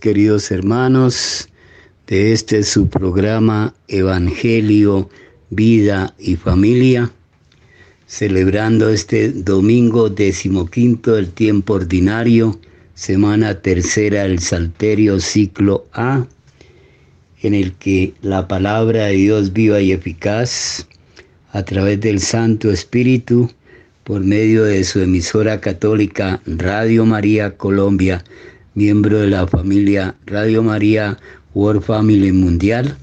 queridos hermanos de este su programa Evangelio, Vida y Familia, celebrando este domingo decimoquinto del tiempo ordinario, semana tercera del Salterio ciclo A, en el que la palabra de Dios viva y eficaz, a través del Santo Espíritu, por medio de su emisora católica Radio María Colombia, miembro de la familia Radio María World Family Mundial,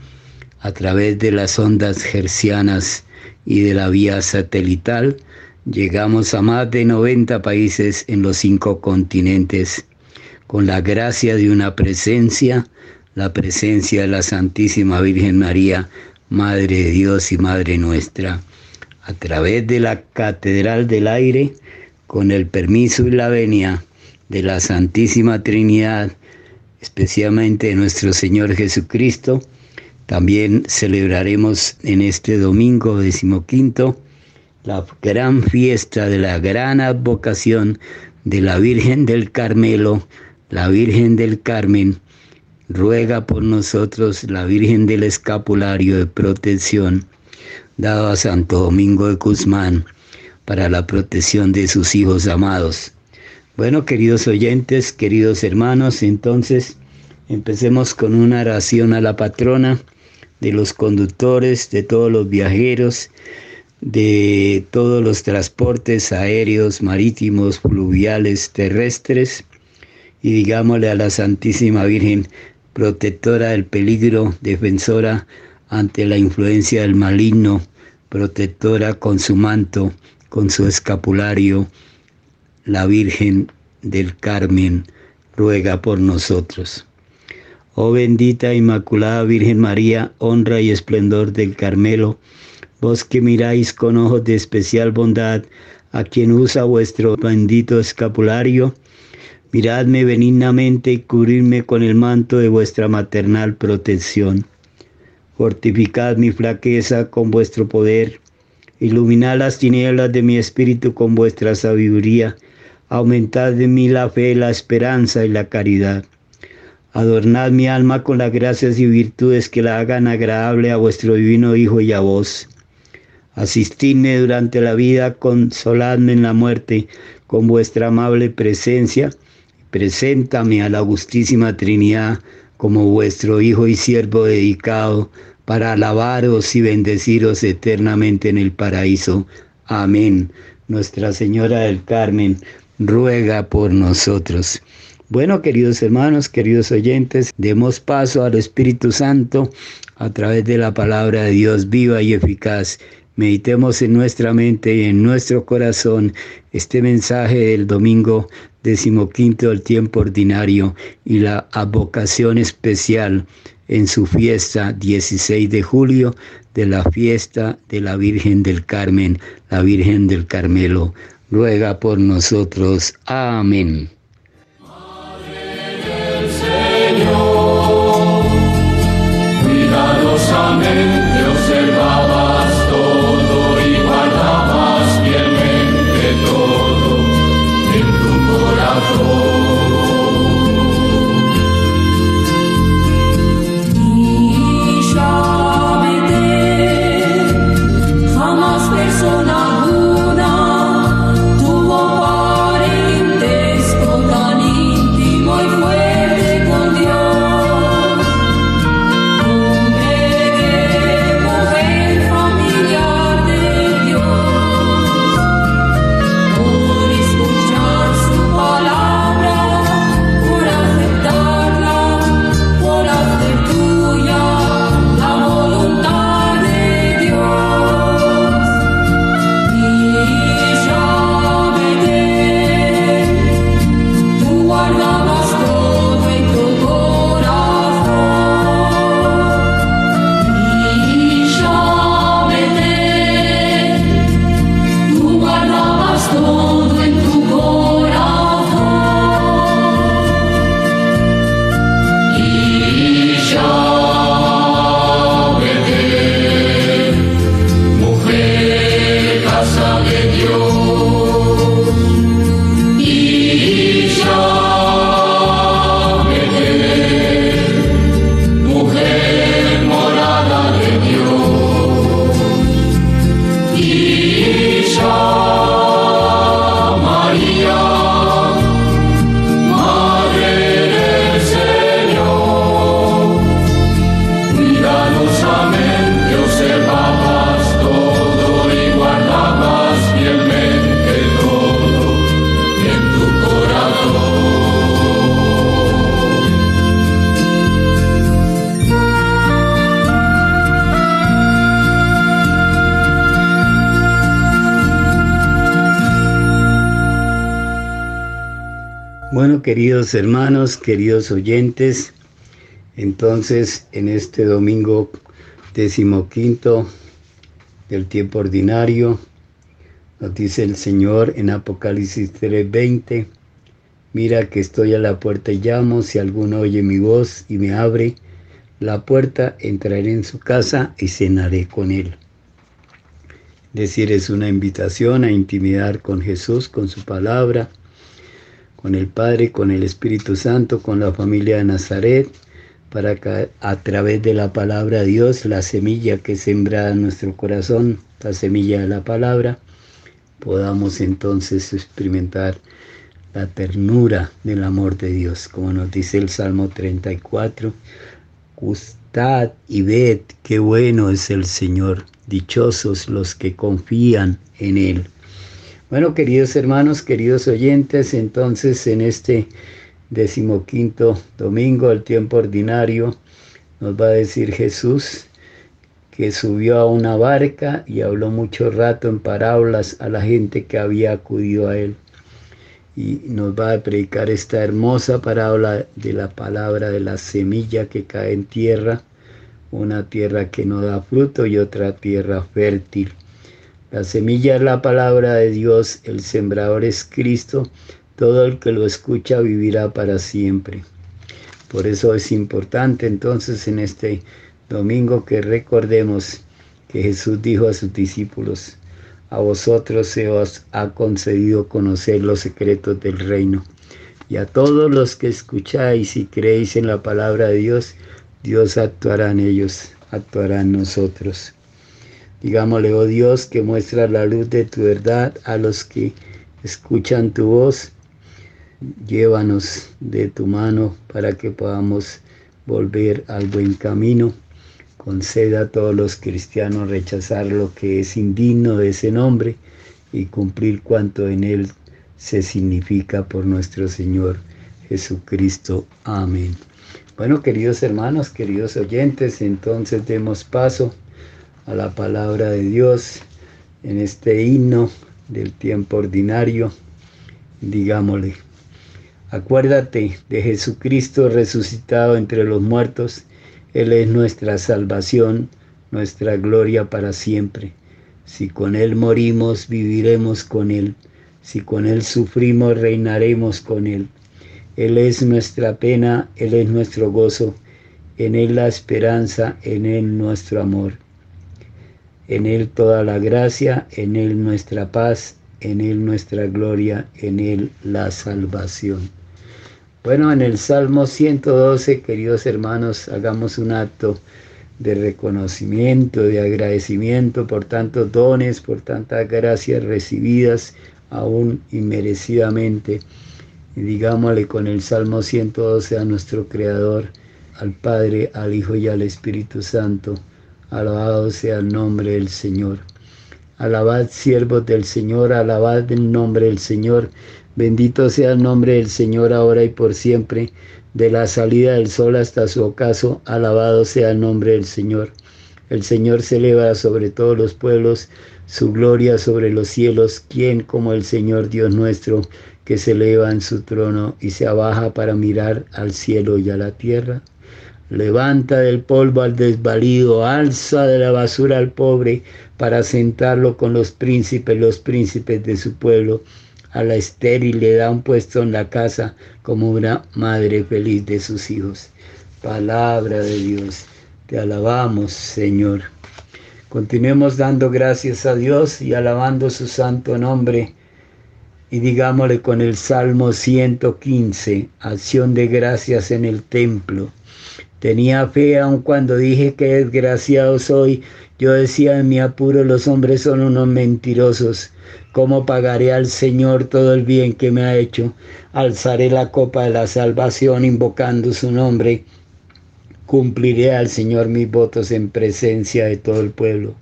a través de las ondas gercianas y de la vía satelital, llegamos a más de 90 países en los cinco continentes, con la gracia de una presencia, la presencia de la Santísima Virgen María, Madre de Dios y Madre nuestra a través de la Catedral del Aire, con el permiso y la venia de la Santísima Trinidad, especialmente de nuestro Señor Jesucristo, también celebraremos en este domingo decimoquinto la gran fiesta de la gran advocación de la Virgen del Carmelo, la Virgen del Carmen. Ruega por nosotros la Virgen del Escapulario de Protección dado a Santo Domingo de Guzmán para la protección de sus hijos amados. Bueno, queridos oyentes, queridos hermanos, entonces empecemos con una oración a la patrona de los conductores, de todos los viajeros, de todos los transportes aéreos, marítimos, fluviales, terrestres, y digámosle a la Santísima Virgen, protectora del peligro, defensora ante la influencia del maligno, protectora con su manto, con su escapulario, la Virgen del Carmen ruega por nosotros. Oh bendita Inmaculada Virgen María, honra y esplendor del Carmelo, vos que miráis con ojos de especial bondad a quien usa vuestro bendito escapulario, miradme benignamente y cubrirme con el manto de vuestra maternal protección Fortificad mi flaqueza con vuestro poder. Iluminad las tinieblas de mi espíritu con vuestra sabiduría. Aumentad en mí la fe, la esperanza y la caridad. Adornad mi alma con las gracias y virtudes que la hagan agradable a vuestro divino Hijo y a vos. Asistidme durante la vida, consoladme en la muerte con vuestra amable presencia. Preséntame a la Augustísima Trinidad como vuestro Hijo y siervo dedicado para alabaros y bendeciros eternamente en el paraíso. Amén. Nuestra Señora del Carmen ruega por nosotros. Bueno, queridos hermanos, queridos oyentes, demos paso al Espíritu Santo a través de la palabra de Dios viva y eficaz. Meditemos en nuestra mente y en nuestro corazón este mensaje del domingo decimoquinto del tiempo ordinario y la advocación especial en su fiesta 16 de julio de la fiesta de la Virgen del Carmen, la Virgen del Carmelo ruega por nosotros. Amén. Madre del Señor, cuidados, amén. Queridos hermanos, queridos oyentes, entonces en este domingo decimoquinto del tiempo ordinario, nos dice el Señor en Apocalipsis 3:20, mira que estoy a la puerta y llamo, si alguno oye mi voz y me abre la puerta, entraré en su casa y cenaré con él. Es decir, es una invitación a intimidar con Jesús, con su palabra, con el Padre, con el Espíritu Santo, con la familia de Nazaret, para que a través de la palabra de Dios, la semilla que sembra en nuestro corazón, la semilla de la palabra, podamos entonces experimentar la ternura del amor de Dios, como nos dice el Salmo 34, gustad y ved qué bueno es el Señor, dichosos los que confían en Él. Bueno, queridos hermanos, queridos oyentes, entonces en este decimoquinto domingo del tiempo ordinario nos va a decir Jesús que subió a una barca y habló mucho rato en parábolas a la gente que había acudido a él. Y nos va a predicar esta hermosa parábola de la palabra de la semilla que cae en tierra, una tierra que no da fruto y otra tierra fértil. La semilla es la palabra de Dios, el sembrador es Cristo, todo el que lo escucha vivirá para siempre. Por eso es importante entonces en este domingo que recordemos que Jesús dijo a sus discípulos, a vosotros se os ha concedido conocer los secretos del reino. Y a todos los que escucháis y creéis en la palabra de Dios, Dios actuará en ellos, actuará en nosotros. Digámosle, oh Dios, que muestra la luz de tu verdad a los que escuchan tu voz. Llévanos de tu mano para que podamos volver al buen camino. Conceda a todos los cristianos rechazar lo que es indigno de ese nombre y cumplir cuanto en él se significa por nuestro Señor Jesucristo. Amén. Bueno, queridos hermanos, queridos oyentes, entonces demos paso a la palabra de Dios en este himno del tiempo ordinario, digámosle, acuérdate de Jesucristo resucitado entre los muertos, Él es nuestra salvación, nuestra gloria para siempre. Si con Él morimos, viviremos con Él. Si con Él sufrimos, reinaremos con Él. Él es nuestra pena, Él es nuestro gozo, en Él la esperanza, en Él nuestro amor en Él toda la gracia, en Él nuestra paz, en Él nuestra gloria, en Él la salvación. Bueno, en el Salmo 112, queridos hermanos, hagamos un acto de reconocimiento, de agradecimiento por tantos dones, por tantas gracias recibidas, aún inmerecidamente. Y digámosle con el Salmo 112 a nuestro Creador, al Padre, al Hijo y al Espíritu Santo Alabado sea el nombre del Señor. Alabad siervos del Señor, alabad el nombre del Señor. Bendito sea el nombre del Señor ahora y por siempre. De la salida del sol hasta su ocaso, alabado sea el nombre del Señor. El Señor se eleva sobre todos los pueblos, su gloria sobre los cielos. ¿Quién como el Señor Dios nuestro, que se eleva en su trono y se abaja para mirar al cielo y a la tierra? Levanta del polvo al desvalido, alza de la basura al pobre para sentarlo con los príncipes, los príncipes de su pueblo. A la estéril le da un puesto en la casa como una madre feliz de sus hijos. Palabra de Dios, te alabamos, Señor. Continuemos dando gracias a Dios y alabando su santo nombre. Y digámosle con el Salmo 115, acción de gracias en el templo. Tenía fe aun cuando dije que desgraciado soy. Yo decía en mi apuro, los hombres son unos mentirosos. ¿Cómo pagaré al Señor todo el bien que me ha hecho? Alzaré la copa de la salvación invocando su nombre. Cumpliré al Señor mis votos en presencia de todo el pueblo.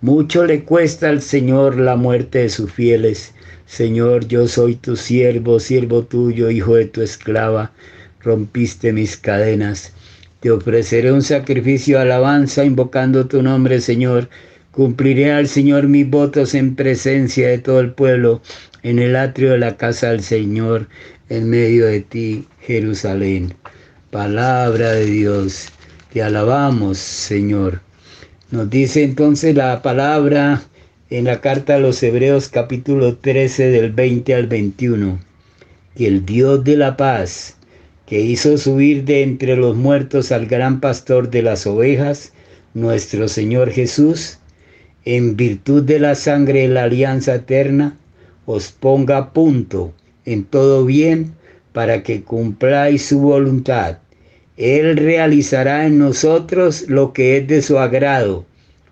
Mucho le cuesta al Señor la muerte de sus fieles. Señor, yo soy tu siervo, siervo tuyo, hijo de tu esclava. Rompiste mis cadenas te ofreceré un sacrificio de alabanza invocando tu nombre, Señor. Cumpliré al Señor mis votos en presencia de todo el pueblo, en el atrio de la casa del Señor, en medio de ti, Jerusalén. Palabra de Dios, te alabamos, Señor. Nos dice entonces la palabra en la carta a los Hebreos capítulo 13 del 20 al 21, que el Dios de la paz, que hizo subir de entre los muertos al gran pastor de las ovejas, nuestro Señor Jesús, en virtud de la sangre de la alianza eterna, os ponga a punto en todo bien para que cumpláis su voluntad. Él realizará en nosotros lo que es de su agrado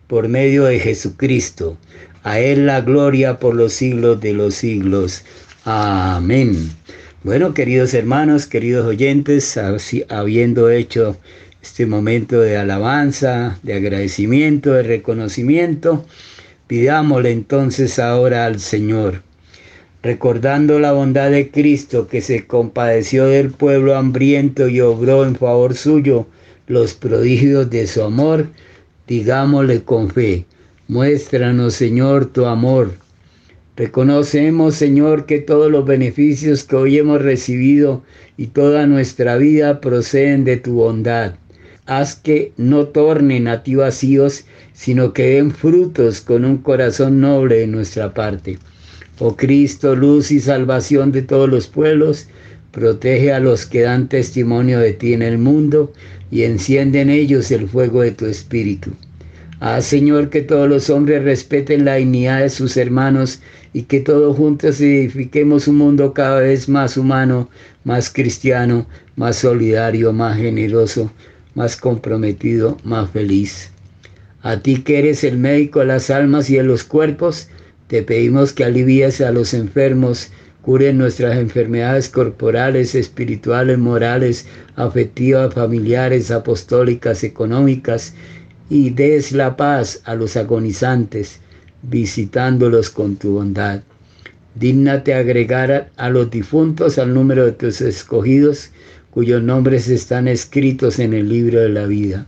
por medio de Jesucristo. A Él la gloria por los siglos de los siglos. Amén. Bueno, queridos hermanos, queridos oyentes, habiendo hecho este momento de alabanza, de agradecimiento, de reconocimiento, pidámosle entonces ahora al Señor, recordando la bondad de Cristo que se compadeció del pueblo hambriento y obró en favor suyo los prodigios de su amor, digámosle con fe, muéstranos Señor tu amor Reconocemos, Señor, que todos los beneficios que hoy hemos recibido y toda nuestra vida proceden de tu bondad. Haz que no tornen a ti vacíos, sino que den frutos con un corazón noble de nuestra parte. Oh Cristo, luz y salvación de todos los pueblos, protege a los que dan testimonio de ti en el mundo y enciende en ellos el fuego de tu espíritu. Haz, Señor, que todos los hombres respeten la dignidad de sus hermanos y que todos juntos edifiquemos un mundo cada vez más humano, más cristiano, más solidario, más generoso, más comprometido, más feliz. A ti que eres el médico de las almas y de los cuerpos, te pedimos que alivies a los enfermos, cures nuestras enfermedades corporales, espirituales, morales, afectivas, familiares, apostólicas, económicas, y des la paz a los agonizantes visitándolos con tu bondad. Dígnate agregar a los difuntos al número de tus escogidos, cuyos nombres están escritos en el libro de la vida.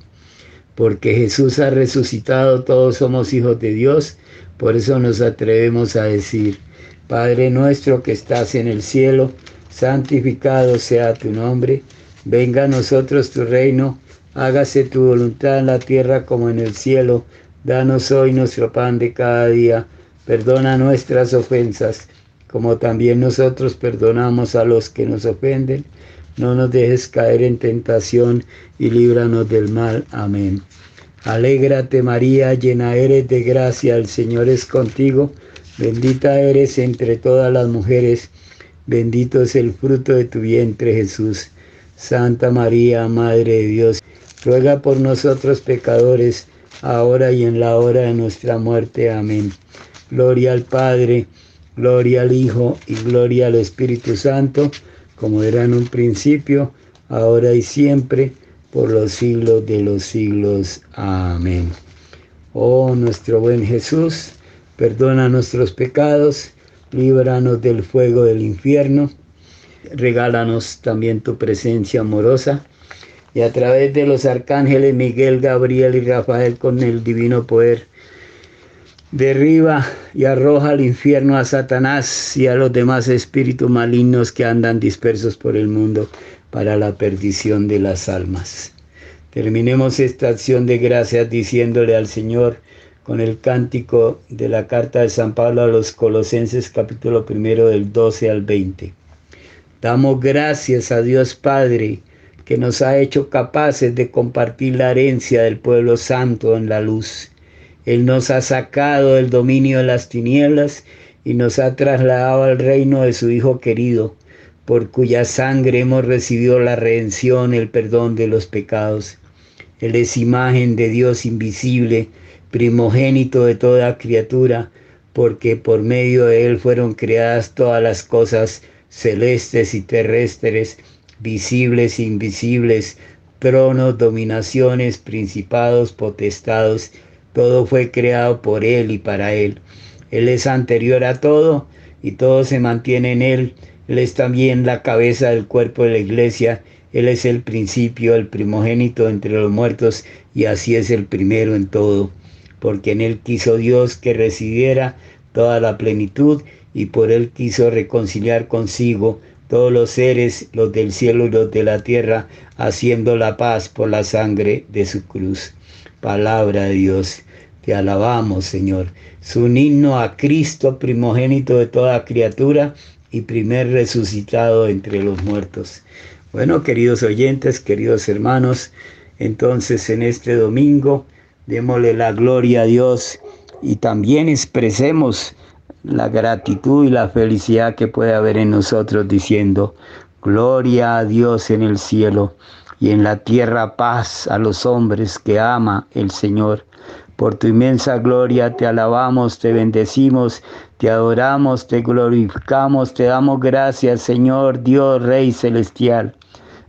Porque Jesús ha resucitado, todos somos hijos de Dios, por eso nos atrevemos a decir, Padre nuestro que estás en el cielo, santificado sea tu nombre, venga a nosotros tu reino, hágase tu voluntad en la tierra como en el cielo. Danos hoy nuestro pan de cada día. Perdona nuestras ofensas, como también nosotros perdonamos a los que nos ofenden. No nos dejes caer en tentación y líbranos del mal. Amén. Alégrate María, llena eres de gracia, el Señor es contigo. Bendita eres entre todas las mujeres. Bendito es el fruto de tu vientre, Jesús. Santa María, Madre de Dios, ruega por nosotros pecadores ahora y en la hora de nuestra muerte. Amén. Gloria al Padre, gloria al Hijo y gloria al Espíritu Santo, como era en un principio, ahora y siempre, por los siglos de los siglos. Amén. Oh nuestro buen Jesús, perdona nuestros pecados, líbranos del fuego del infierno, regálanos también tu presencia amorosa y a través de los arcángeles Miguel, Gabriel y Rafael con el divino poder. Derriba y arroja al infierno a Satanás y a los demás espíritus malignos que andan dispersos por el mundo para la perdición de las almas. Terminemos esta acción de gracias diciéndole al Señor con el cántico de la carta de San Pablo a los Colosenses capítulo primero del 12 al 20. Damos gracias a Dios Padre que nos ha hecho capaces de compartir la herencia del pueblo santo en la luz. Él nos ha sacado del dominio de las tinieblas y nos ha trasladado al reino de su Hijo querido, por cuya sangre hemos recibido la redención, el perdón de los pecados. Él es imagen de Dios invisible, primogénito de toda criatura, porque por medio de Él fueron creadas todas las cosas celestes y terrestres, visibles invisibles, tronos, dominaciones, principados, potestados, todo fue creado por Él y para Él. Él es anterior a todo y todo se mantiene en Él. Él es también la cabeza del cuerpo de la iglesia. Él es el principio, el primogénito entre los muertos y así es el primero en todo porque en él quiso Dios que residiera toda la plenitud y por él quiso reconciliar consigo todos los seres, los del cielo y los de la tierra, haciendo la paz por la sangre de su cruz. Palabra de Dios, te alabamos, Señor. Es un himno a Cristo, primogénito de toda criatura y primer resucitado entre los muertos. Bueno, queridos oyentes, queridos hermanos, entonces en este domingo démosle la gloria a Dios y también expresemos la gratitud y la felicidad que puede haber en nosotros diciendo, gloria a Dios en el cielo y en la tierra paz a los hombres que ama el Señor. Por tu inmensa gloria te alabamos, te bendecimos, te adoramos, te glorificamos, te damos gracias, Señor Dios Rey Celestial.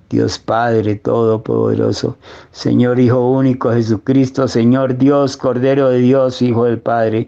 Dios Padre Todopoderoso, Señor Hijo único Jesucristo, Señor Dios, Cordero de Dios, Hijo del Padre,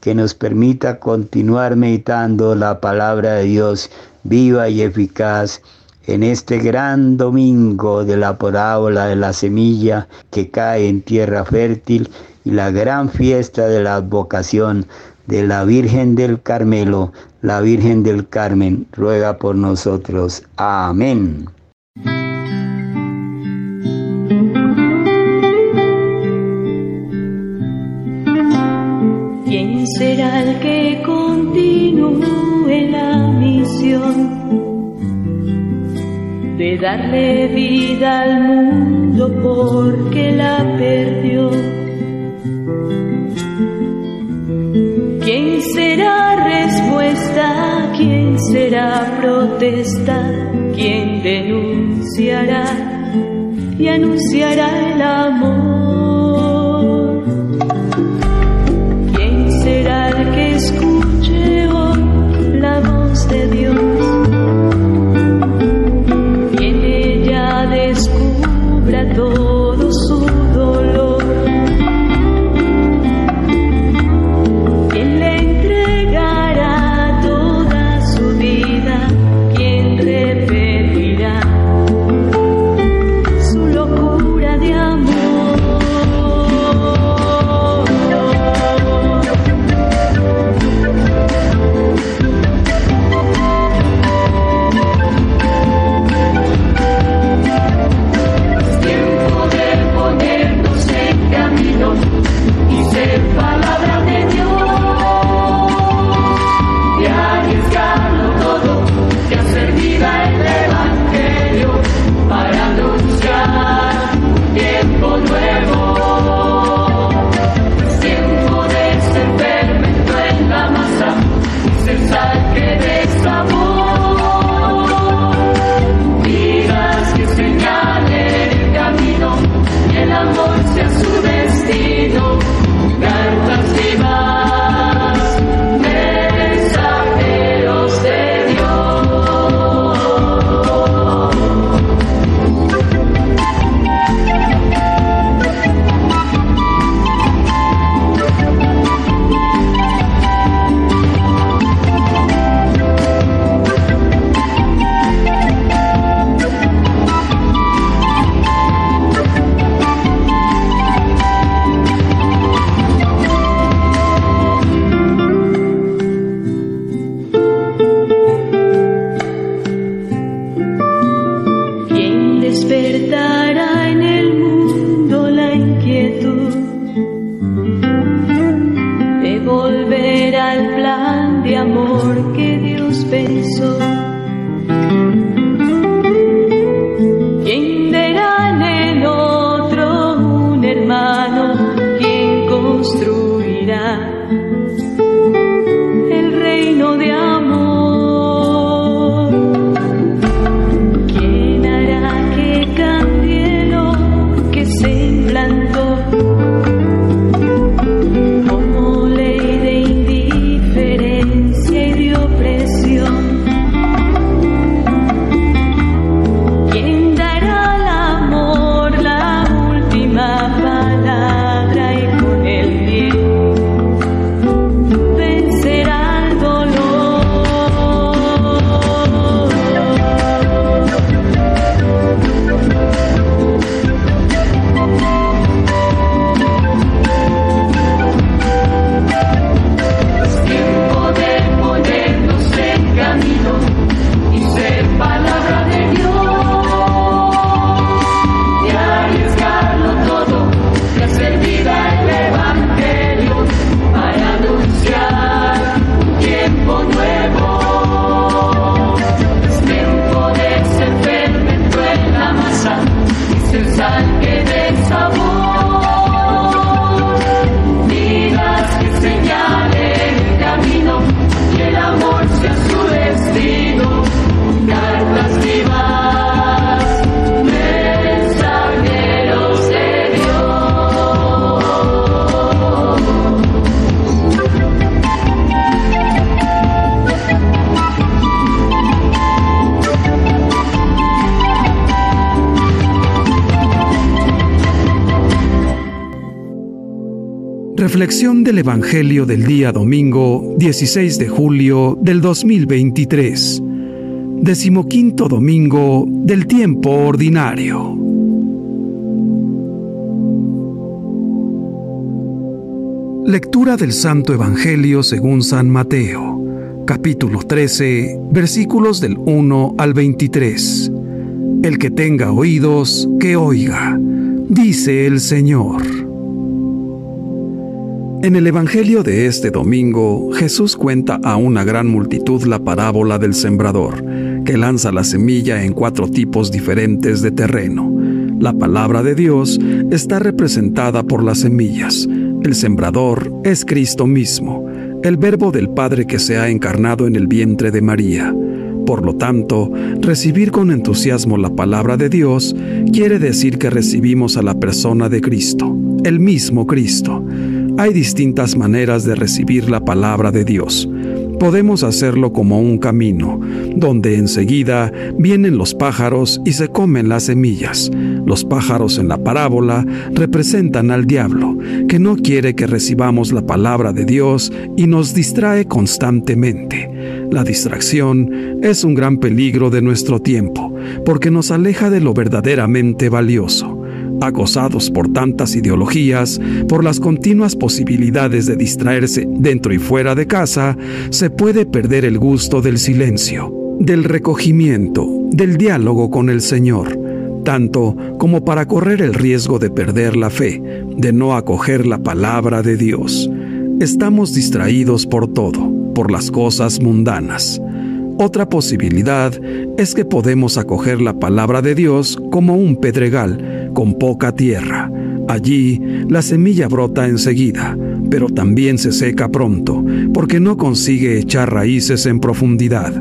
que nos permita continuar meditando la palabra de Dios viva y eficaz en este gran domingo de la parábola de la semilla que cae en tierra fértil y la gran fiesta de la advocación de la Virgen del Carmelo, la Virgen del Carmen, ruega por nosotros. Amén. Darle vida al mundo porque la perdió? ¿Quién será respuesta? ¿Quién será protesta? ¿Quién denunciará y anunciará el amor? Reflexión del Evangelio del día domingo 16 de julio del 2023. Decimoquinto domingo del tiempo ordinario. Lectura del Santo Evangelio según San Mateo, capítulo 13, versículos del 1 al 23. El que tenga oídos, que oiga, dice el Señor. En el Evangelio de este domingo, Jesús cuenta a una gran multitud la parábola del sembrador, que lanza la semilla en cuatro tipos diferentes de terreno. La palabra de Dios está representada por las semillas. El sembrador es Cristo mismo, el verbo del Padre que se ha encarnado en el vientre de María. Por lo tanto, recibir con entusiasmo la palabra de Dios quiere decir que recibimos a la persona de Cristo, el mismo Cristo. Hay distintas maneras de recibir la palabra de Dios. Podemos hacerlo como un camino, donde enseguida vienen los pájaros y se comen las semillas. Los pájaros en la parábola representan al diablo, que no quiere que recibamos la palabra de Dios y nos distrae constantemente. La distracción es un gran peligro de nuestro tiempo, porque nos aleja de lo verdaderamente valioso acosados por tantas ideologías, por las continuas posibilidades de distraerse dentro y fuera de casa, se puede perder el gusto del silencio, del recogimiento, del diálogo con el Señor, tanto como para correr el riesgo de perder la fe, de no acoger la palabra de Dios. Estamos distraídos por todo, por las cosas mundanas. Otra posibilidad es que podemos acoger la palabra de Dios como un pedregal, con poca tierra. Allí la semilla brota enseguida, pero también se seca pronto, porque no consigue echar raíces en profundidad.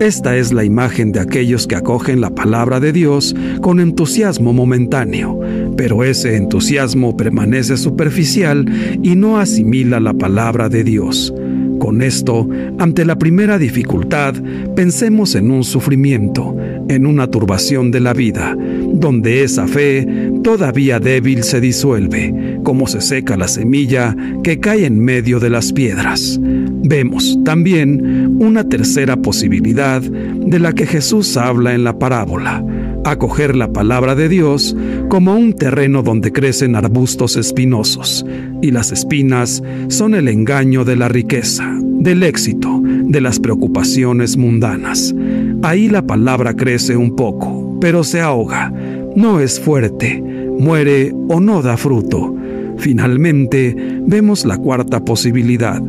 Esta es la imagen de aquellos que acogen la palabra de Dios con entusiasmo momentáneo, pero ese entusiasmo permanece superficial y no asimila la palabra de Dios. Con esto, ante la primera dificultad, pensemos en un sufrimiento, en una turbación de la vida, donde esa fe, todavía débil, se disuelve, como se seca la semilla que cae en medio de las piedras. Vemos también una tercera posibilidad de la que Jesús habla en la parábola, acoger la palabra de Dios como un terreno donde crecen arbustos espinosos, y las espinas son el engaño de la riqueza, del éxito, de las preocupaciones mundanas. Ahí la palabra crece un poco, pero se ahoga, no es fuerte, muere o no da fruto. Finalmente, vemos la cuarta posibilidad.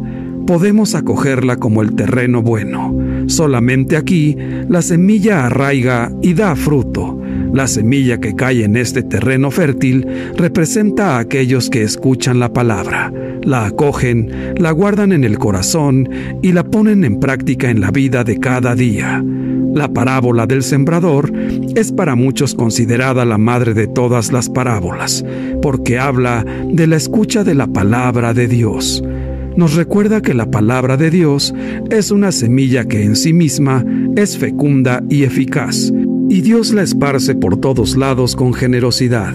Podemos acogerla como el terreno bueno. Solamente aquí la semilla arraiga y da fruto la semilla que cae en este terreno fértil representa a aquellos que escuchan la palabra, la acogen, la guardan en el corazón y la ponen en práctica en la vida de cada día. La parábola del sembrador es para muchos considerada la madre de todas las parábolas, porque habla de la escucha de la palabra de Dios nos recuerda que la palabra de Dios es una semilla que en sí misma es fecunda y eficaz, y Dios la esparce por todos lados con generosidad.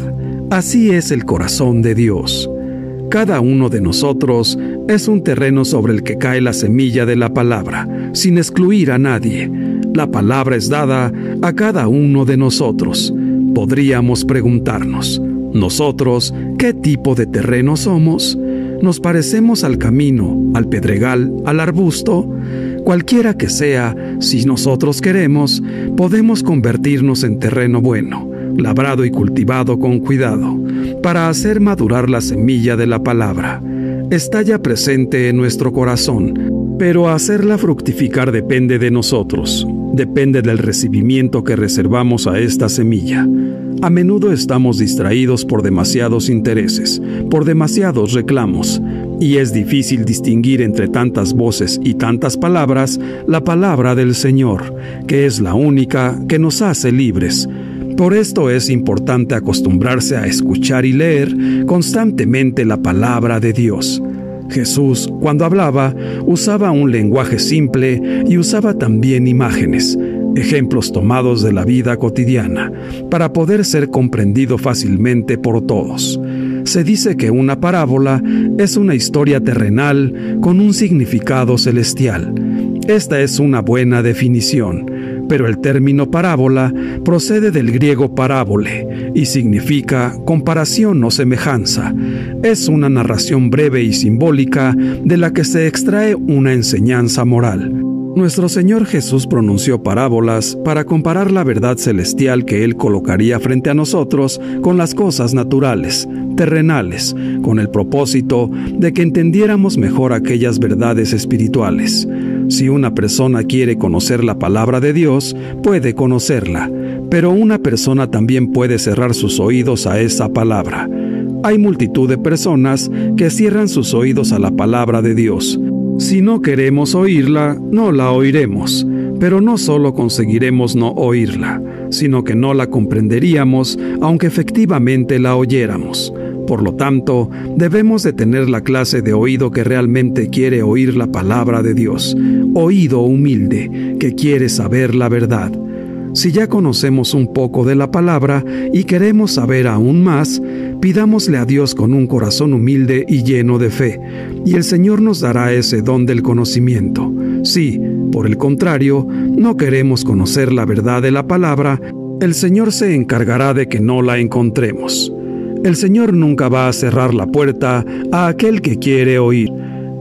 Así es el corazón de Dios. Cada uno de nosotros es un terreno sobre el que cae la semilla de la palabra, sin excluir a nadie. La palabra es dada a cada uno de nosotros. Podríamos preguntarnos, ¿nosotros qué tipo de terreno somos? ¿Nos parecemos al camino, al pedregal, al arbusto? Cualquiera que sea, si nosotros queremos, podemos convertirnos en terreno bueno, labrado y cultivado con cuidado, para hacer madurar la semilla de la palabra. Está ya presente en nuestro corazón, pero hacerla fructificar depende de nosotros, depende del recibimiento que reservamos a esta semilla. A menudo estamos distraídos por demasiados intereses, por demasiados reclamos, y es difícil distinguir entre tantas voces y tantas palabras la palabra del Señor, que es la única que nos hace libres. Por esto es importante acostumbrarse a escuchar y leer constantemente la palabra de Dios. Jesús, cuando hablaba, usaba un lenguaje simple y usaba también imágenes, ejemplos tomados de la vida cotidiana, para poder ser comprendido fácilmente por todos. se dice que una parábola es una historia terrenal con un significado celestial. Esta es una buena definición, pero el término parábola procede del griego parábole y significa comparación o semejanza. Es una narración breve y simbólica de la que se extrae una enseñanza moral. Nuestro Señor Jesús pronunció parábolas para comparar la verdad celestial que Él colocaría frente a nosotros con las cosas naturales, terrenales, con el propósito de que entendiéramos mejor aquellas verdades espirituales. Si una persona quiere conocer la palabra de Dios, puede conocerla, pero una persona también puede cerrar sus oídos a esa palabra. Hay multitud de personas que cierran sus oídos a la palabra de Dios. Si no queremos oírla, no la oiremos, pero no solo conseguiremos no oírla, sino que no la comprenderíamos aunque efectivamente la oyéramos. Por lo tanto, debemos de tener la clase de oído que realmente quiere oír la palabra de Dios, oído humilde que quiere saber la verdad. Si ya conocemos un poco de la palabra y queremos saber aún más, pidámosle a Dios con un corazón humilde y lleno de fe, y el Señor nos dará ese don del conocimiento. Si, por el contrario, no queremos conocer la verdad de la palabra, el Señor se encargará de que no la encontremos. El Señor nunca va a cerrar la puerta a aquel que quiere oír.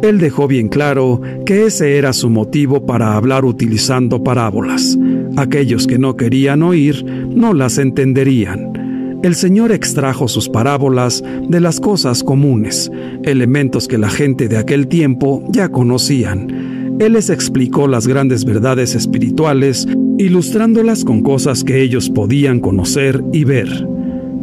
Él dejó bien claro que ese era su motivo para hablar utilizando parábolas. Aquellos que no querían oír no las entenderían. El Señor extrajo sus parábolas de las cosas comunes, elementos que la gente de aquel tiempo ya conocían. Él les explicó las grandes verdades espirituales, ilustrándolas con cosas que ellos podían conocer y ver.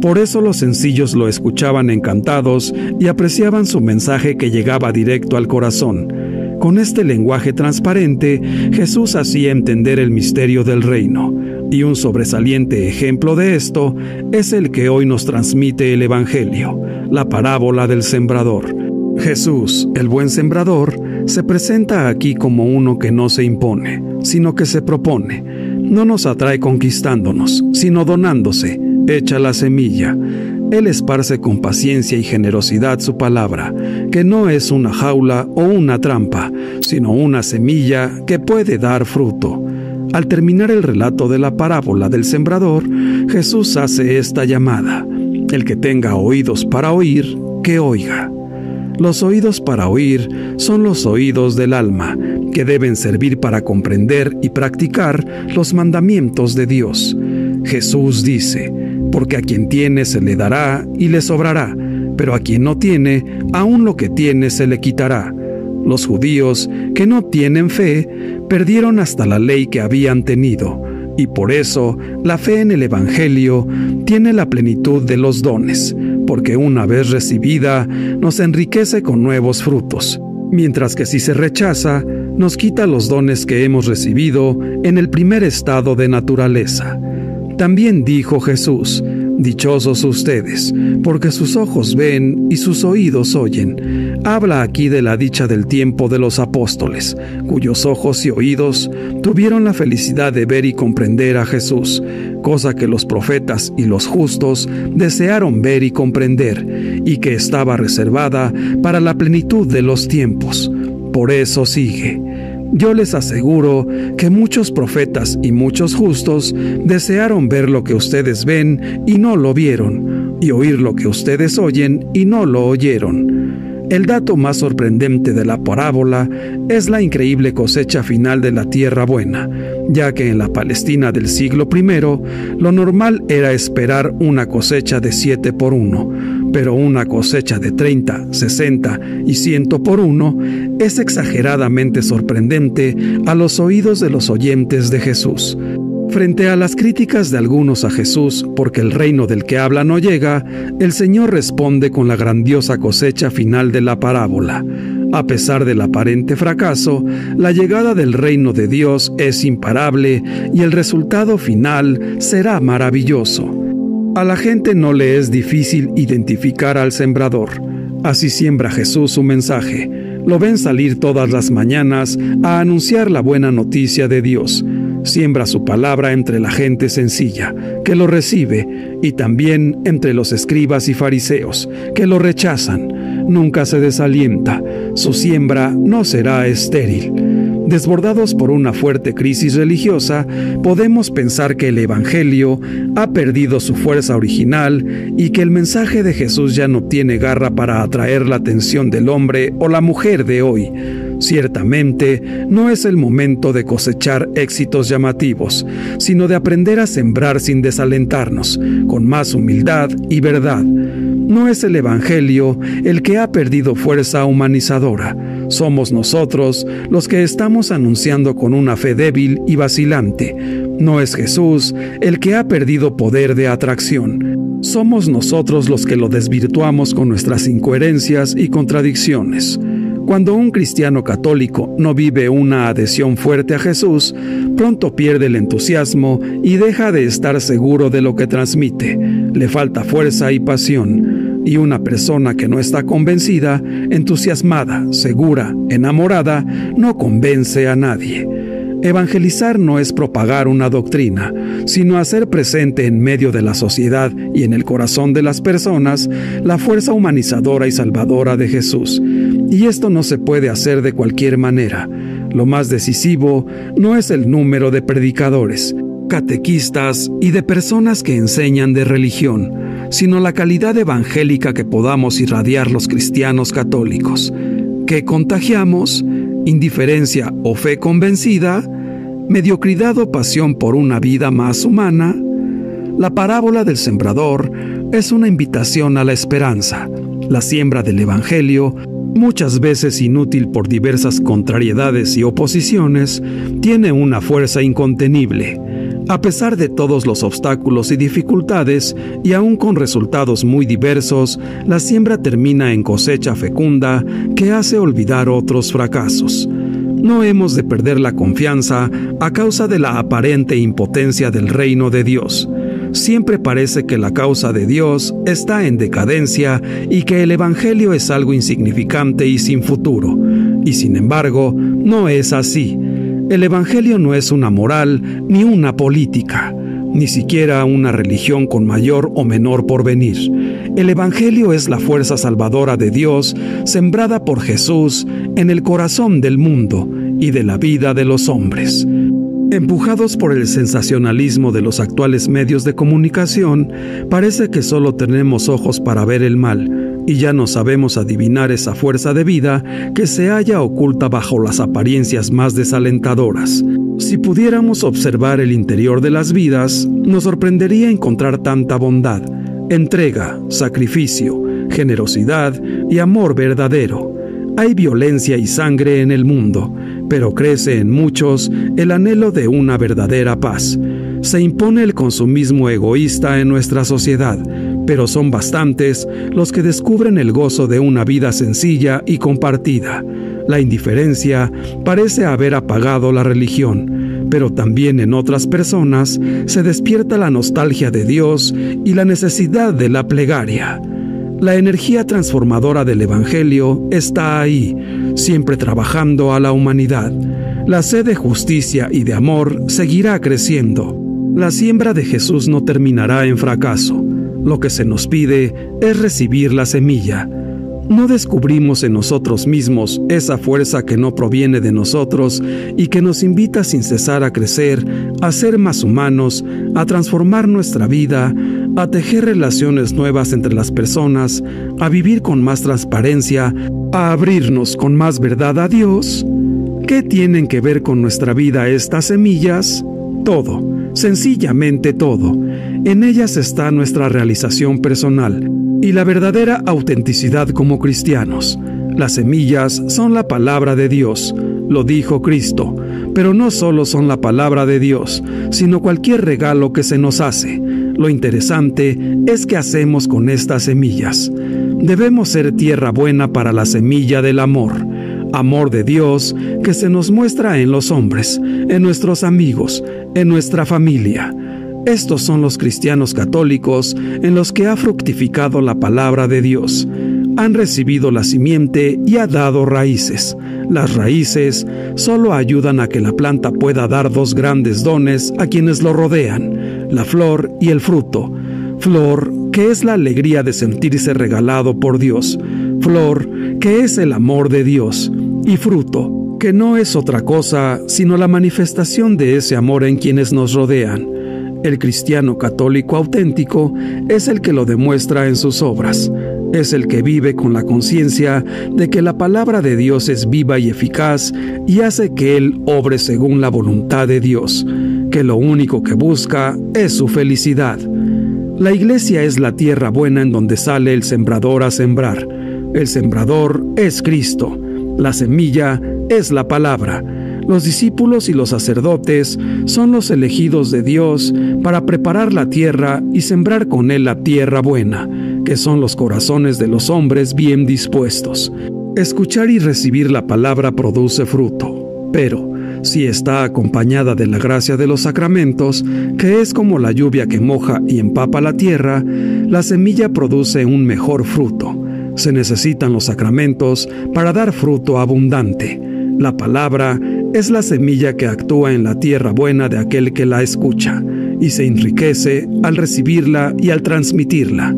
Por eso los sencillos lo escuchaban encantados y apreciaban su mensaje que llegaba directo al corazón. Con este lenguaje transparente, Jesús hacía entender el misterio del reino, y un sobresaliente ejemplo de esto es el que hoy nos transmite el Evangelio, la parábola del sembrador. Jesús, el buen sembrador, se presenta aquí como uno que no se impone, sino que se propone. No nos atrae conquistándonos, sino donándose, echa la semilla. Él esparce con paciencia y generosidad su palabra, que no es una jaula o una trampa, sino una semilla que puede dar fruto. Al terminar el relato de la parábola del sembrador, Jesús hace esta llamada. El que tenga oídos para oír, que oiga. Los oídos para oír son los oídos del alma, que deben servir para comprender y practicar los mandamientos de Dios. Jesús dice, porque a quien tiene se le dará y le sobrará, pero a quien no tiene, aún lo que tiene se le quitará. Los judíos, que no tienen fe, perdieron hasta la ley que habían tenido, y por eso la fe en el Evangelio tiene la plenitud de los dones, porque una vez recibida nos enriquece con nuevos frutos, mientras que si se rechaza, nos quita los dones que hemos recibido en el primer estado de naturaleza. También dijo Jesús, Dichosos ustedes, porque sus ojos ven y sus oídos oyen. Habla aquí de la dicha del tiempo de los apóstoles, cuyos ojos y oídos tuvieron la felicidad de ver y comprender a Jesús, cosa que los profetas y los justos desearon ver y comprender, y que estaba reservada para la plenitud de los tiempos. Por eso sigue. Yo les aseguro que muchos profetas y muchos justos desearon ver lo que ustedes ven y no lo vieron, y oír lo que ustedes oyen y no lo oyeron. El dato más sorprendente de la parábola es la increíble cosecha final de la tierra buena, ya que en la Palestina del siglo I lo normal era esperar una cosecha de siete por uno, pero una cosecha de 30, 60 y 100 por uno es exageradamente sorprendente a los oídos de los oyentes de Jesús. Frente a las críticas de algunos a Jesús porque el reino del que habla no llega, el Señor responde con la grandiosa cosecha final de la parábola. A pesar del aparente fracaso, la llegada del reino de Dios es imparable y el resultado final será maravilloso. A la gente no le es difícil identificar al sembrador. Así siembra Jesús su mensaje. Lo ven salir todas las mañanas a anunciar la buena noticia de Dios Siembra su palabra entre la gente sencilla, que lo recibe, y también entre los escribas y fariseos, que lo rechazan. Nunca se desalienta, su siembra no será estéril. Desbordados por una fuerte crisis religiosa, podemos pensar que el Evangelio ha perdido su fuerza original y que el mensaje de Jesús ya no tiene garra para atraer la atención del hombre o la mujer de hoy. Ciertamente, no es el momento de cosechar éxitos llamativos, sino de aprender a sembrar sin desalentarnos, con más humildad y verdad. No es el Evangelio el que ha perdido fuerza humanizadora, somos nosotros los que estamos anunciando con una fe débil y vacilante. No es Jesús el que ha perdido poder de atracción. Somos nosotros los que lo desvirtuamos con nuestras incoherencias y contradicciones. Cuando un cristiano católico no vive una adhesión fuerte a Jesús, pronto pierde el entusiasmo y deja de estar seguro de lo que transmite. Le falta fuerza y pasión. Y una persona que no está convencida, entusiasmada, segura, enamorada, no convence a nadie. Evangelizar no es propagar una doctrina, sino hacer presente en medio de la sociedad y en el corazón de las personas la fuerza humanizadora y salvadora de Jesús. Y esto no se puede hacer de cualquier manera. Lo más decisivo no es el número de predicadores, catequistas y de personas que enseñan de religión, sino la calidad evangélica que podamos irradiar los cristianos católicos. ¿Qué contagiamos? indiferencia o fe convencida, mediocridad o pasión por una vida más humana, la parábola del sembrador es una invitación a la esperanza. La siembra del Evangelio, muchas veces inútil por diversas contrariedades y oposiciones, tiene una fuerza incontenible. A pesar de todos los obstáculos y dificultades, y aún con resultados muy diversos, la siembra termina en cosecha fecunda que hace olvidar otros fracasos. No hemos de perder la confianza a causa de la aparente impotencia del reino de Dios. Siempre parece que la causa de Dios está en decadencia y que el Evangelio es algo insignificante y sin futuro. Y sin embargo, no es así. El Evangelio no es una moral ni una política, ni siquiera una religión con mayor o menor porvenir. El Evangelio es la fuerza salvadora de Dios sembrada por Jesús en el corazón del mundo y de la vida de los hombres. Empujados por el sensacionalismo de los actuales medios de comunicación, parece que solo tenemos ojos para ver el mal y ya no sabemos adivinar esa fuerza de vida que se halla oculta bajo las apariencias más desalentadoras. Si pudiéramos observar el interior de las vidas, nos sorprendería encontrar tanta bondad, entrega, sacrificio, generosidad y amor verdadero. Hay violencia y sangre en el mundo, pero crece en muchos el anhelo de una verdadera paz. Se impone el consumismo egoísta en nuestra sociedad, pero son bastantes los que descubren el gozo de una vida sencilla y compartida. La indiferencia parece haber apagado la religión, pero también en otras personas se despierta la nostalgia de Dios y la necesidad de la plegaria. La energía transformadora del Evangelio está ahí, siempre trabajando a la humanidad. La sed de justicia y de amor seguirá creciendo. La siembra de Jesús no terminará en fracaso. Lo que se nos pide es recibir la semilla. No descubrimos en nosotros mismos esa fuerza que no proviene de nosotros y que nos invita sin cesar a crecer, a ser más humanos, a transformar nuestra vida, a tejer relaciones nuevas entre las personas, a vivir con más transparencia, a abrirnos con más verdad a Dios. ¿Qué tienen que ver con nuestra vida estas semillas? Todo, sencillamente todo. En ellas está nuestra realización personal y la verdadera autenticidad como cristianos. Las semillas son la palabra de Dios, lo dijo Cristo, pero no solo son la palabra de Dios, sino cualquier regalo que se nos hace. Lo interesante es qué hacemos con estas semillas. Debemos ser tierra buena para la semilla del amor, amor de Dios que se nos muestra en los hombres, en nuestros amigos, en nuestra familia. Estos son los cristianos católicos en los que ha fructificado la palabra de Dios. han recibido la simiente y ha dado raíces. Las raíces solo ayudan a que la planta pueda dar dos grandes dones a quienes lo rodean, la flor y el fruto. Flor, que es la alegría de sentirse regalado por Dios. Flor, que es el amor de Dios. Y fruto, que no es otra cosa sino la manifestación de ese amor en quienes nos rodean. El cristiano católico auténtico es el que lo demuestra en sus obras, es el que vive con la conciencia de que la palabra de Dios es viva y eficaz y hace que Él obre según la voluntad de Dios, que lo único que busca es su felicidad. La iglesia es la tierra buena en donde sale el sembrador a sembrar. El sembrador es Cristo, la semilla es la palabra los discípulos y los sacerdotes son los elegidos de Dios para preparar la tierra y sembrar con él la tierra buena, que son los corazones de los hombres bien dispuestos. Escuchar y recibir la palabra produce fruto, pero si está acompañada de la gracia de los sacramentos, que es como la lluvia que moja y empapa la tierra, la semilla produce un mejor fruto. Se necesitan los sacramentos para dar fruto abundante. La palabra es la semilla que actúa en la tierra buena de aquel que la escucha y se enriquece al recibirla y al transmitirla.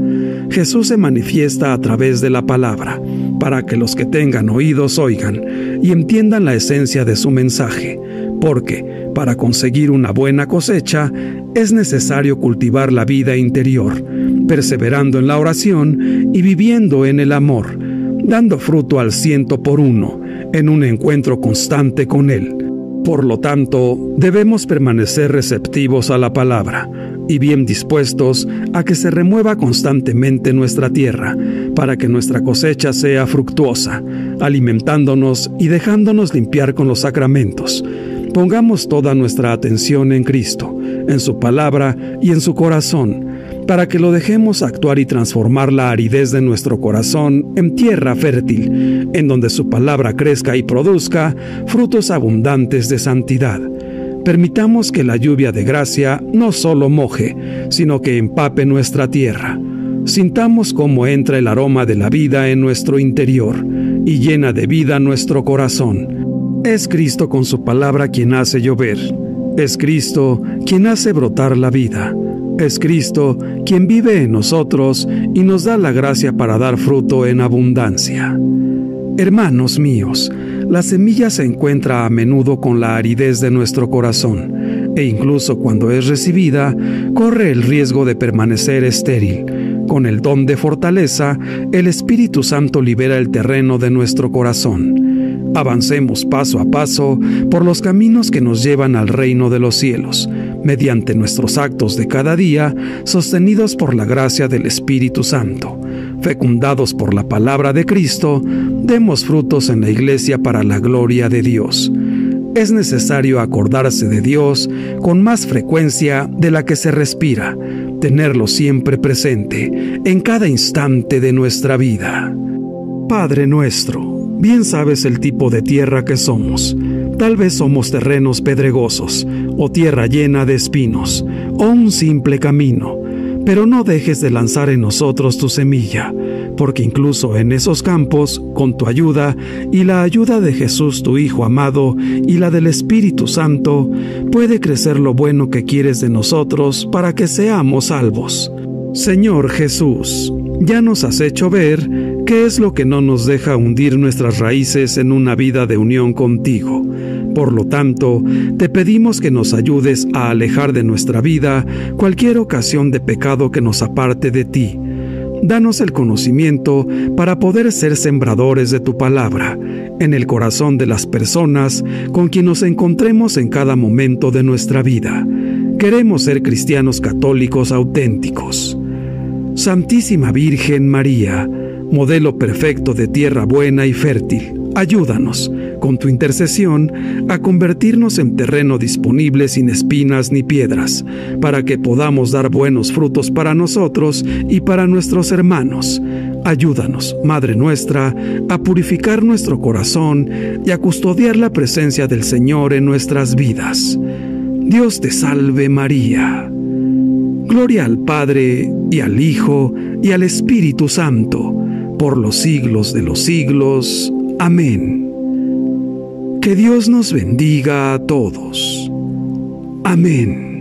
Jesús se manifiesta a través de la palabra, para que los que tengan oídos oigan y entiendan la esencia de su mensaje, porque para conseguir una buena cosecha es necesario cultivar la vida interior, perseverando en la oración y viviendo en el amor, dando fruto al ciento por uno en un encuentro constante con Él. Por lo tanto, debemos permanecer receptivos a la palabra y bien dispuestos a que se remueva constantemente nuestra tierra, para que nuestra cosecha sea fructuosa, alimentándonos y dejándonos limpiar con los sacramentos. Pongamos toda nuestra atención en Cristo, en su palabra y en su corazón, para que lo dejemos actuar y transformar la aridez de nuestro corazón en tierra fértil, en donde su palabra crezca y produzca frutos abundantes de santidad. Permitamos que la lluvia de gracia no solo moje, sino que empape nuestra tierra. Sintamos cómo entra el aroma de la vida en nuestro interior y llena de vida nuestro corazón. Es Cristo con su palabra quien hace llover. Es Cristo quien hace brotar la vida. Es Cristo quien vive en nosotros y nos da la gracia para dar fruto en abundancia. Hermanos míos, la semilla se encuentra a menudo con la aridez de nuestro corazón e incluso cuando es recibida, corre el riesgo de permanecer estéril. Con el don de fortaleza, el Espíritu Santo libera el terreno de nuestro corazón. Avancemos paso a paso por los caminos que nos llevan al reino de los cielos mediante nuestros actos de cada día, sostenidos por la gracia del Espíritu Santo, fecundados por la palabra de Cristo, demos frutos en la iglesia para la gloria de Dios. Es necesario acordarse de Dios con más frecuencia de la que se respira, tenerlo siempre presente en cada instante de nuestra vida. Padre nuestro, bien sabes el tipo de tierra que somos Tal vez somos terrenos pedregosos, o tierra llena de espinos, o un simple camino, pero no dejes de lanzar en nosotros tu semilla, porque incluso en esos campos, con tu ayuda y la ayuda de Jesús tu Hijo amado y la del Espíritu Santo, puede crecer lo bueno que quieres de nosotros para que seamos salvos. Señor Jesús, ya nos has hecho ver qué es lo que no nos deja hundir nuestras raíces en una vida de unión contigo. Por lo tanto, te pedimos que nos ayudes a alejar de nuestra vida cualquier ocasión de pecado que nos aparte de ti. Danos el conocimiento para poder ser sembradores de tu palabra en el corazón de las personas con quien nos encontremos en cada momento de nuestra vida. Queremos ser cristianos católicos auténticos. Santísima Virgen María, modelo perfecto de tierra buena y fértil, ayúdanos, con tu intercesión, a convertirnos en terreno disponible sin espinas ni piedras, para que podamos dar buenos frutos para nosotros y para nuestros hermanos. Ayúdanos, Madre nuestra, a purificar nuestro corazón y a custodiar la presencia del Señor en nuestras vidas. Dios te salve María. Gloria al Padre y al Hijo y al Espíritu Santo por los siglos de los siglos. Amén. Que Dios nos bendiga a todos. Amén.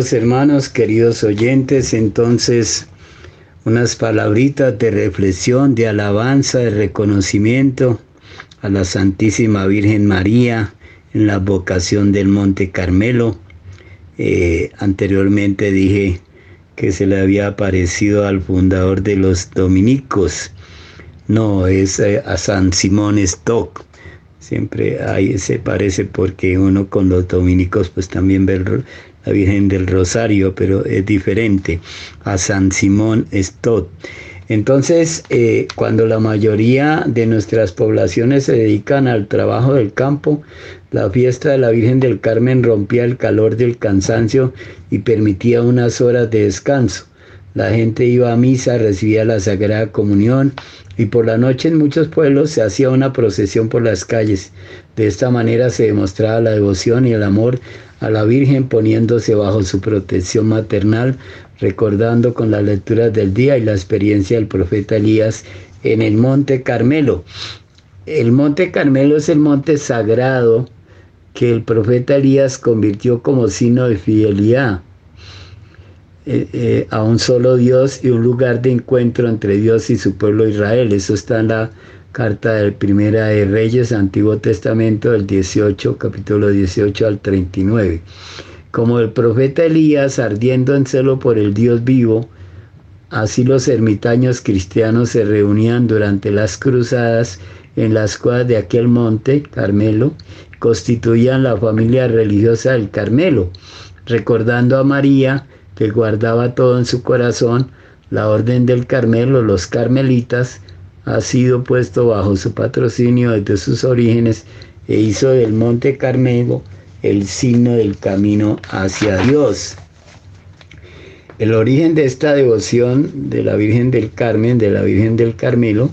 Hermanos, queridos oyentes, entonces unas palabritas de reflexión, de alabanza, de reconocimiento a la Santísima Virgen María en la vocación del Monte Carmelo. Eh, anteriormente dije que se le había aparecido al fundador de los dominicos. No, es eh, a San Simón Stock. Siempre ahí se parece porque uno con los dominicos pues también ve la Virgen del Rosario, pero es diferente a San Simón Stott. Entonces, eh, cuando la mayoría de nuestras poblaciones se dedican al trabajo del campo, la fiesta de la Virgen del Carmen rompía el calor del cansancio y permitía unas horas de descanso. La gente iba a misa, recibía la Sagrada Comunión y por la noche en muchos pueblos se hacía una procesión por las calles. De esta manera se demostraba la devoción y el amor a la Virgen poniéndose bajo su protección maternal, recordando con las lecturas del día y la experiencia del profeta Elías en el monte Carmelo. El monte Carmelo es el monte sagrado que el profeta Elías convirtió como signo de fidelidad. eh, eh, a un solo Dios y un lugar de encuentro entre Dios y su pueblo Israel. Eso está en la carta del Primera de Reyes, Antiguo Testamento, del 18, capítulo 18 al 39. Como el profeta Elías, ardiendo en celo por el Dios vivo, así los ermitaños cristianos se reunían durante las cruzadas en las cuadras de aquel monte, Carmelo, constituían la familia religiosa del Carmelo, recordando a María, que guardaba todo en su corazón, la orden del Carmelo, los carmelitas, ha sido puesto bajo su patrocinio desde sus orígenes e hizo del monte Carmelo el signo del camino hacia Dios. El origen de esta devoción de la Virgen del Carmen, de la Virgen del Carmelo,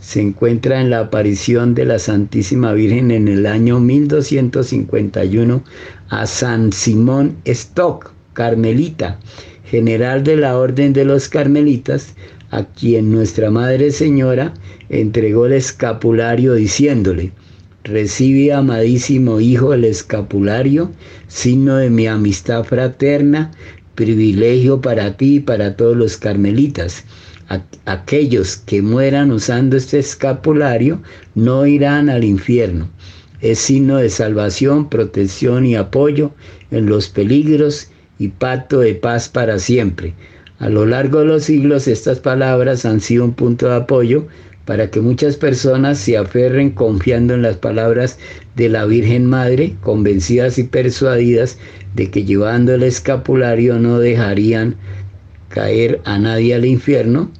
se encuentra en la aparición de la Santísima Virgen en el año 1251 a San Simón Stock, carmelita, general de la Orden de los Carmelitas, a quien nuestra Madre Señora entregó el escapulario diciéndole, recibe amadísimo Hijo el escapulario, signo de mi amistad fraterna, privilegio para ti y para todos los carmelitas. Aquellos que mueran usando este escapulario no irán al infierno. Es signo de salvación, protección y apoyo en los peligros y pacto de paz para siempre. A lo largo de los siglos estas palabras han sido un punto de apoyo para que muchas personas se aferren confiando en las palabras de la Virgen Madre, convencidas y persuadidas de que llevando el escapulario no dejarían caer a nadie al infierno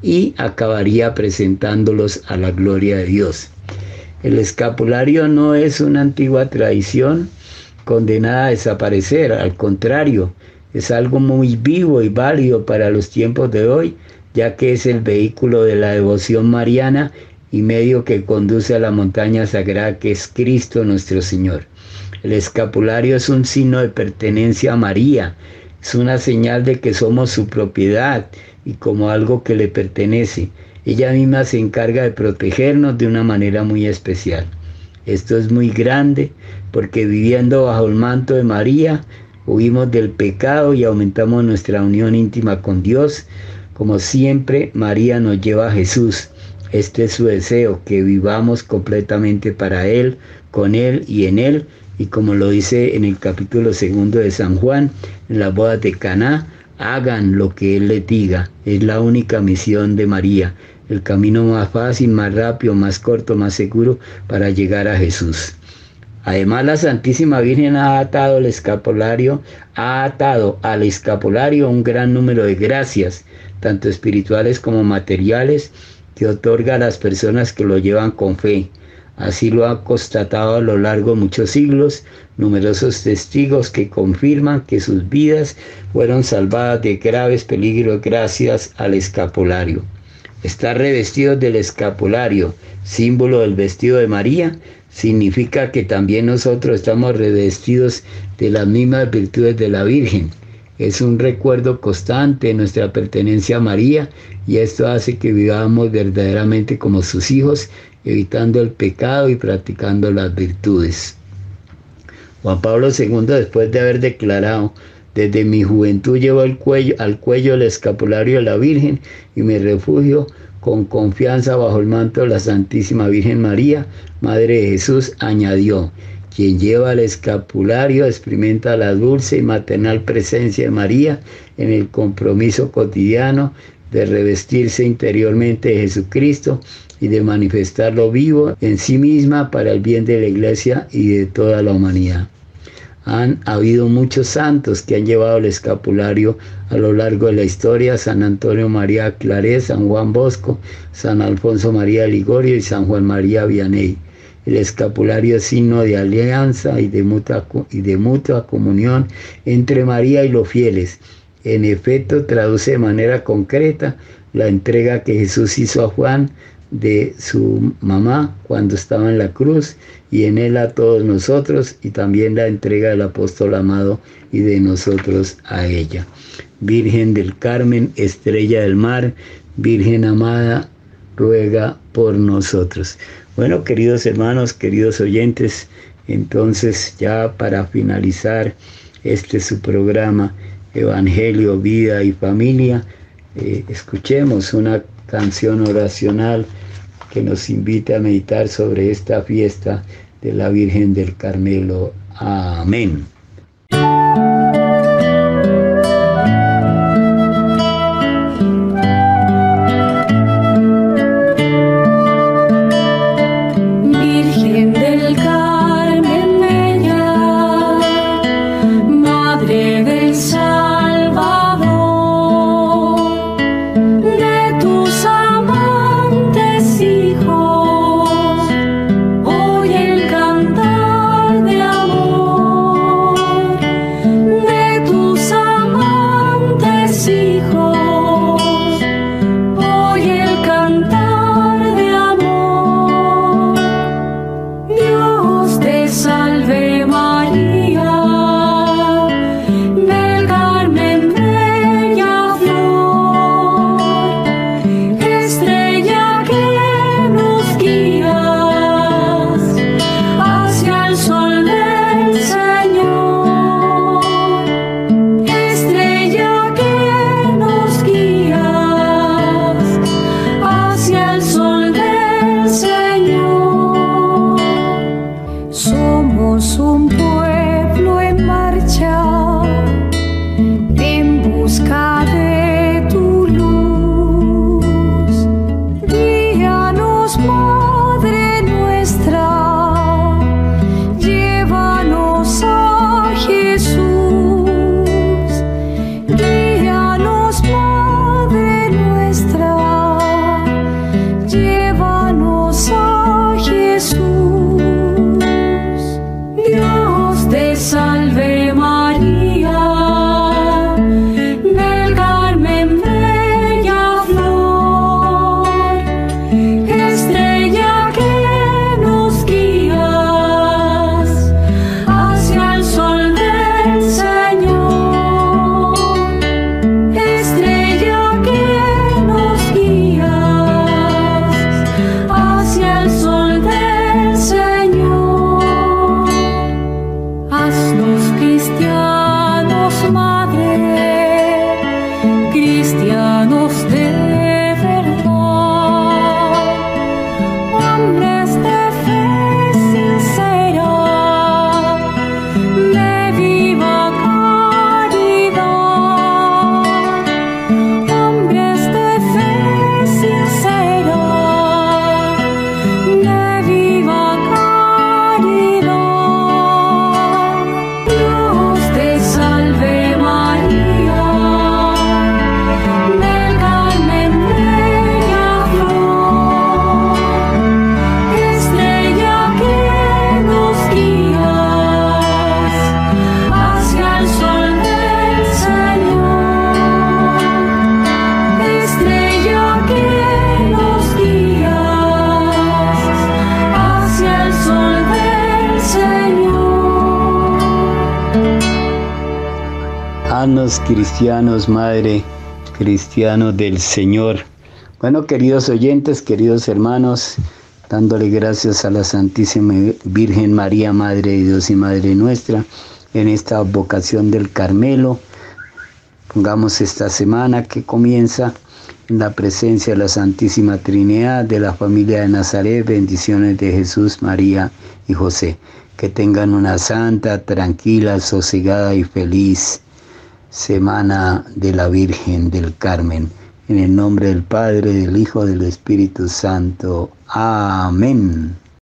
y acabaría presentándolos a la gloria de Dios. El escapulario no es una antigua tradición condenada a desaparecer, al contrario, es algo muy vivo y válido para los tiempos de hoy, ya que es el vehículo de la devoción mariana y medio que conduce a la montaña sagrada que es Cristo nuestro Señor. El escapulario es un signo de pertenencia a María, es una señal de que somos su propiedad y como algo que le pertenece. Ella misma se encarga de protegernos de una manera muy especial. Esto es muy grande porque viviendo bajo el manto de María, huimos del pecado y aumentamos nuestra unión íntima con Dios. Como siempre, María nos lleva a Jesús. Este es su deseo, que vivamos completamente para Él, con Él y en Él. Y como lo dice en el capítulo segundo de San Juan, en la boda de Caná, hagan lo que Él les diga. Es la única misión de María, el camino más fácil, más rápido, más corto, más seguro para llegar a Jesús. Además, la Santísima Virgen ha atado el escapulario, ha atado al escapulario un gran número de gracias, tanto espirituales como materiales, que otorga a las personas que lo llevan con fe. Así lo ha constatado a lo largo de muchos siglos numerosos testigos que confirman que sus vidas fueron salvadas de graves peligros gracias al escapulario. Estar revestidos del escapulario, símbolo del vestido de María, significa que también nosotros estamos revestidos de las mismas virtudes de la Virgen. Es un recuerdo constante de nuestra pertenencia a María y esto hace que vivamos verdaderamente como sus hijos, evitando el pecado y practicando las virtudes. Juan Pablo II, después de haber declarado, desde mi juventud llevo el cuello, al cuello el escapulario de la Virgen y me refugio con confianza bajo el manto de la Santísima Virgen María, Madre de Jesús, añadió, quien lleva el escapulario experimenta la dulce y maternal presencia de María en el compromiso cotidiano de revestirse interiormente de Jesucristo y de manifestarlo vivo en sí misma para el bien de la iglesia y de toda la humanidad han habido muchos santos que han llevado el escapulario a lo largo de la historia, San Antonio María Claret, San Juan Bosco, San Alfonso María Ligorio y San Juan María Vianney. El escapulario es signo de alianza y de, mutua, y de mutua comunión entre María y los fieles. En efecto, traduce de manera concreta la entrega que Jesús hizo a Juan de su mamá cuando estaba en la cruz y en él a todos nosotros y también la entrega del apóstol amado y de nosotros a ella. Virgen del Carmen, estrella del mar, Virgen amada, ruega por nosotros. Bueno, queridos hermanos, queridos oyentes, entonces ya para finalizar este su programa, Evangelio, Vida y Familia, eh, escuchemos una canción oracional que nos invita a meditar sobre esta fiesta de la Virgen del Carmelo. Amén. Madre, cristianos del Señor. Bueno, queridos oyentes, queridos hermanos, dándole gracias a la Santísima Virgen María, Madre de Dios y Madre nuestra, en esta vocación del Carmelo. Pongamos esta semana que comienza en la presencia de la Santísima Trinidad, de la familia de Nazaret, bendiciones de Jesús, María y José. Que tengan una santa, tranquila, sosegada y feliz Semana de la Virgen del Carmen. En el nombre del Padre, del Hijo, del Espíritu Santo. Amén.